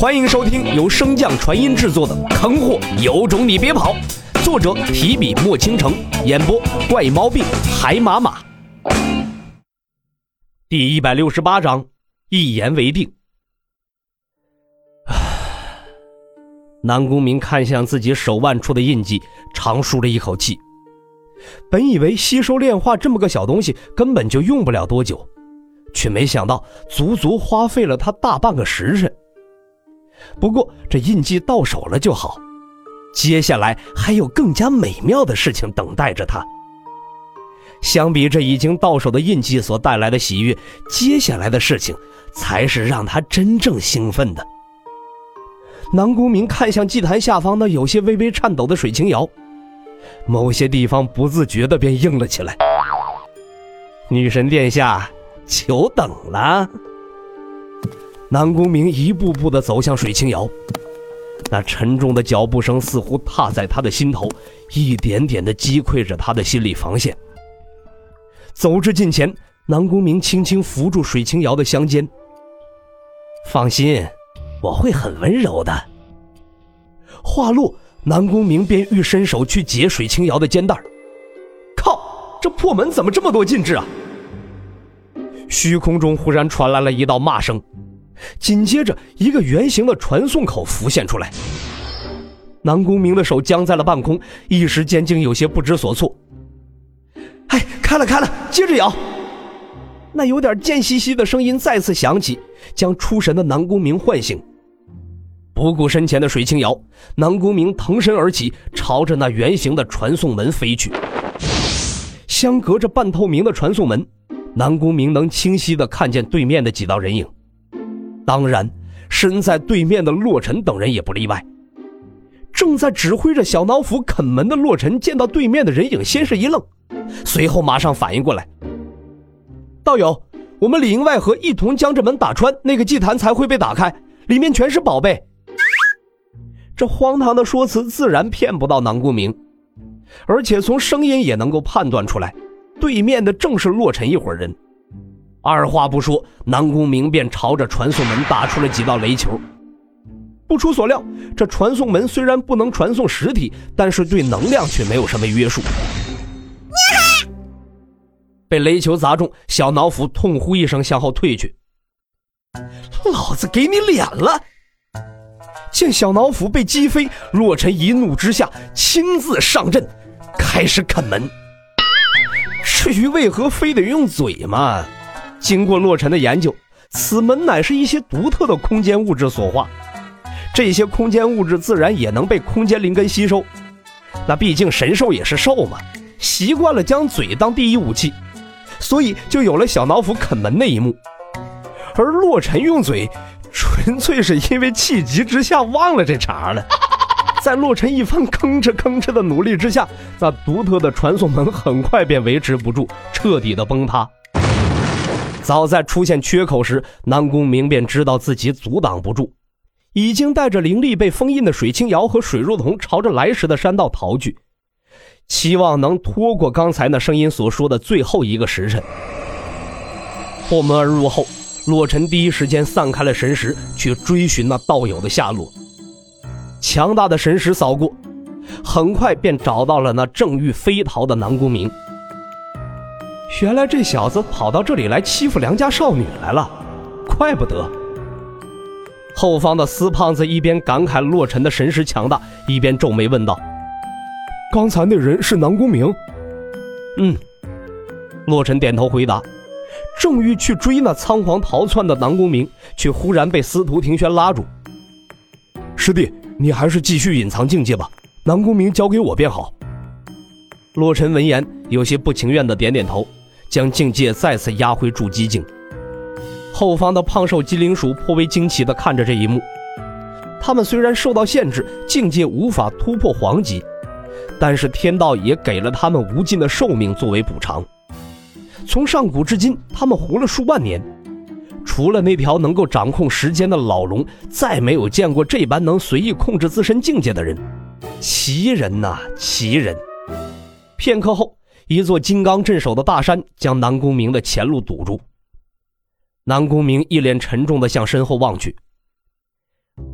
欢迎收听由升降传音制作的《坑货有种你别跑》，作者提笔墨倾城，演播怪毛病海马马。第一百六十八章，一言为定。南宫明看向自己手腕处的印记，长舒了一口气。本以为吸收炼化这么个小东西根本就用不了多久，却没想到足足花费了他大半个时辰。不过这印记到手了就好，接下来还有更加美妙的事情等待着他。相比这已经到手的印记所带来的喜悦，接下来的事情才是让他真正兴奋的。南宫明看向祭坛下方那有些微微颤抖的水清瑶，某些地方不自觉的便硬了起来。女神殿下，久等了。南宫明一步步的走向水清瑶，那沉重的脚步声似乎踏在他的心头，一点点的击溃着他的心理防线。走至近前，南宫明轻轻扶住水清瑶的香肩。放心，我会很温柔的。话落，南宫明便欲伸手去解水清瑶的肩带靠，这破门怎么这么多禁制啊？虚空中忽然传来了一道骂声。紧接着，一个圆形的传送口浮现出来。南宫明的手僵在了半空，一时间竟有些不知所措。哎，开了，开了，接着摇。那有点贱兮兮的声音再次响起，将出神的南宫明唤醒。不顾身前的水清瑶，南宫明腾身而起，朝着那圆形的传送门飞去。相隔着半透明的传送门，南宫明能清晰的看见对面的几道人影。当然，身在对面的洛尘等人也不例外。正在指挥着小脑斧啃门的洛尘见到对面的人影，先是一愣，随后马上反应过来：“道友，我们里应外合，一同将这门打穿，那个祭坛才会被打开，里面全是宝贝。”这荒唐的说辞自然骗不到南宫明，而且从声音也能够判断出来，对面的正是洛尘一伙人。二话不说，南宫明便朝着传送门打出了几道雷球。不出所料，这传送门虽然不能传送实体，但是对能量却没有什么约束。被雷球砸中，小脑斧痛呼一声，向后退去。老子给你脸了！见小脑斧被击飞，洛尘一怒之下亲自上阵，开始啃门。至于为何非得用嘴嘛？经过洛尘的研究，此门乃是一些独特的空间物质所化，这些空间物质自然也能被空间灵根吸收。那毕竟神兽也是兽嘛，习惯了将嘴当第一武器，所以就有了小脑斧啃门那一幕。而洛尘用嘴，纯粹是因为气急之下忘了这茬了。在洛尘一番吭哧吭哧的努力之下，那独特的传送门很快便维持不住，彻底的崩塌。早在出现缺口时，南宫明便知道自己阻挡不住，已经带着灵力被封印的水清瑶和水若彤朝着来时的山道逃去，期望能拖过刚才那声音所说的最后一个时辰。破门而入后，洛尘第一时间散开了神识，去追寻那道友的下落。强大的神识扫过，很快便找到了那正欲飞逃的南宫明。原来这小子跑到这里来欺负良家少女来了，怪不得。后方的司胖子一边感慨洛尘的神识强大，一边皱眉问道：“刚才那人是南宫明？”“嗯。”洛尘点头回答。正欲去追那仓皇逃窜的南宫明，却忽然被司徒庭轩拉住：“师弟，你还是继续隐藏境界吧，南宫明交给我便好。”洛尘闻言，有些不情愿的点点头。将境界再次压回筑基境。后方的胖瘦机灵鼠颇为惊奇地看着这一幕。他们虽然受到限制，境界无法突破黄级，但是天道也给了他们无尽的寿命作为补偿。从上古至今，他们活了数万年，除了那条能够掌控时间的老龙，再没有见过这般能随意控制自身境界的人。奇人呐，奇人！片刻后。一座金刚镇守的大山将南宫明的前路堵住。南宫明一脸沉重地向身后望去。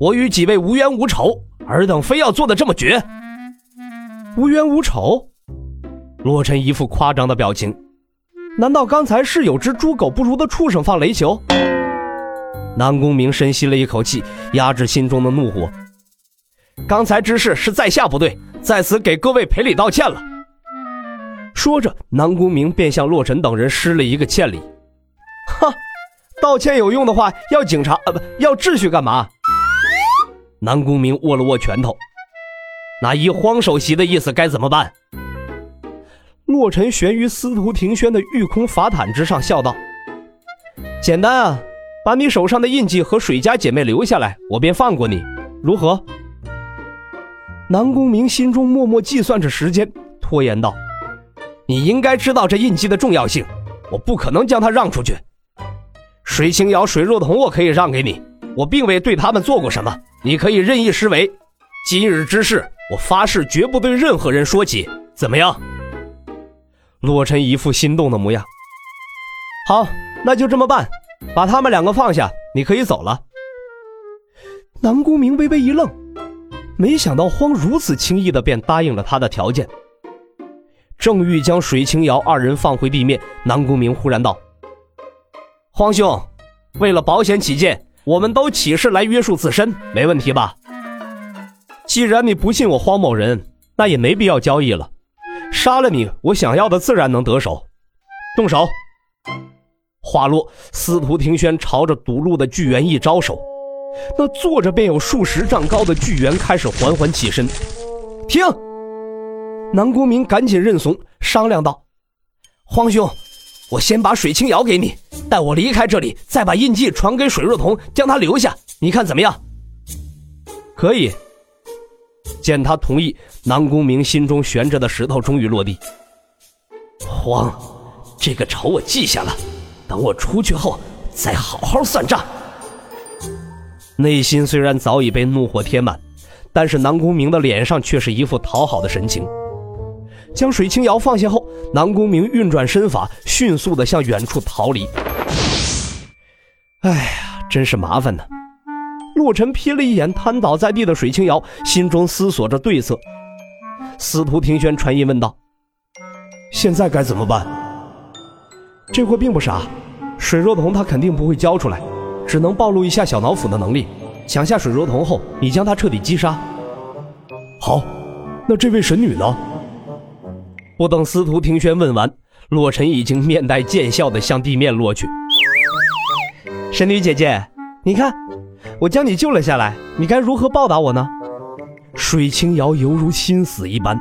我与几位无冤无仇，尔等非要做的这么绝？无冤无仇？洛尘一副夸张的表情。难道刚才是有只猪狗不如的畜生放雷球？南宫明深吸了一口气，压制心中的怒火。刚才之事是在下不对，在此给各位赔礼道歉了。说着，南宫明便向洛尘等人施了一个欠礼。哈，道歉有用的话，要警察啊不要秩序干嘛？南宫明握了握拳头，那依荒首席的意思该怎么办？洛尘悬于司徒庭轩的御空法毯之上，笑道：“简单啊，把你手上的印记和水家姐妹留下来，我便放过你，如何？”南宫明心中默默计算着时间，拖延道：“你应该知道这印记的重要性，我不可能将它让出去。水清瑶、水若彤，我可以让给你，我并未对他们做过什么，你可以任意施为。今日之事，我发誓绝不对任何人说起，怎么样？”洛尘一副心动的模样。好，那就这么办，把他们两个放下，你可以走了。南宫明微微一愣，没想到荒如此轻易的便答应了他的条件。正欲将水清瑶二人放回地面，南宫明忽然道：“荒兄，为了保险起见，我们都起誓来约束自身，没问题吧？既然你不信我荒某人，那也没必要交易了。”杀了你，我想要的自然能得手。动手！话落，司徒庭轩朝着堵路的巨猿一招手，那坐着便有数十丈高的巨猿开始缓缓起身。停！南宫明赶紧认怂，商量道：“荒兄，我先把水清瑶给你，待我离开这里，再把印记传给水若彤，将他留下。你看怎么样？”可以。见他同意，南宫明心中悬着的石头终于落地。慌，这个仇我记下了，等我出去后再好好算账。内心虽然早已被怒火填满，但是南宫明的脸上却是一副讨好的神情。将水清瑶放下后，南宫明运转身法，迅速的向远处逃离。哎呀，真是麻烦呢。洛尘瞥了一眼瘫倒在地的水清瑶，心中思索着对策。司徒庭轩传音问道：“现在该怎么办？”这货并不傻，水若彤他肯定不会交出来，只能暴露一下小脑斧的能力，抢下水若彤后，你将他彻底击杀。好，那这位神女呢？不等司徒庭轩问完，洛尘已经面带贱笑的向地面落去。神女姐姐，你看。我将你救了下来，你该如何报答我呢？水清瑶犹如心死一般。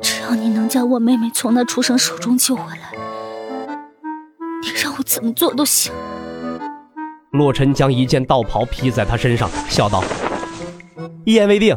只要你能将我妹妹从那畜生手中救回来，你让我怎么做都行。洛尘将一件道袍披在他身上，笑道：“一言为定。”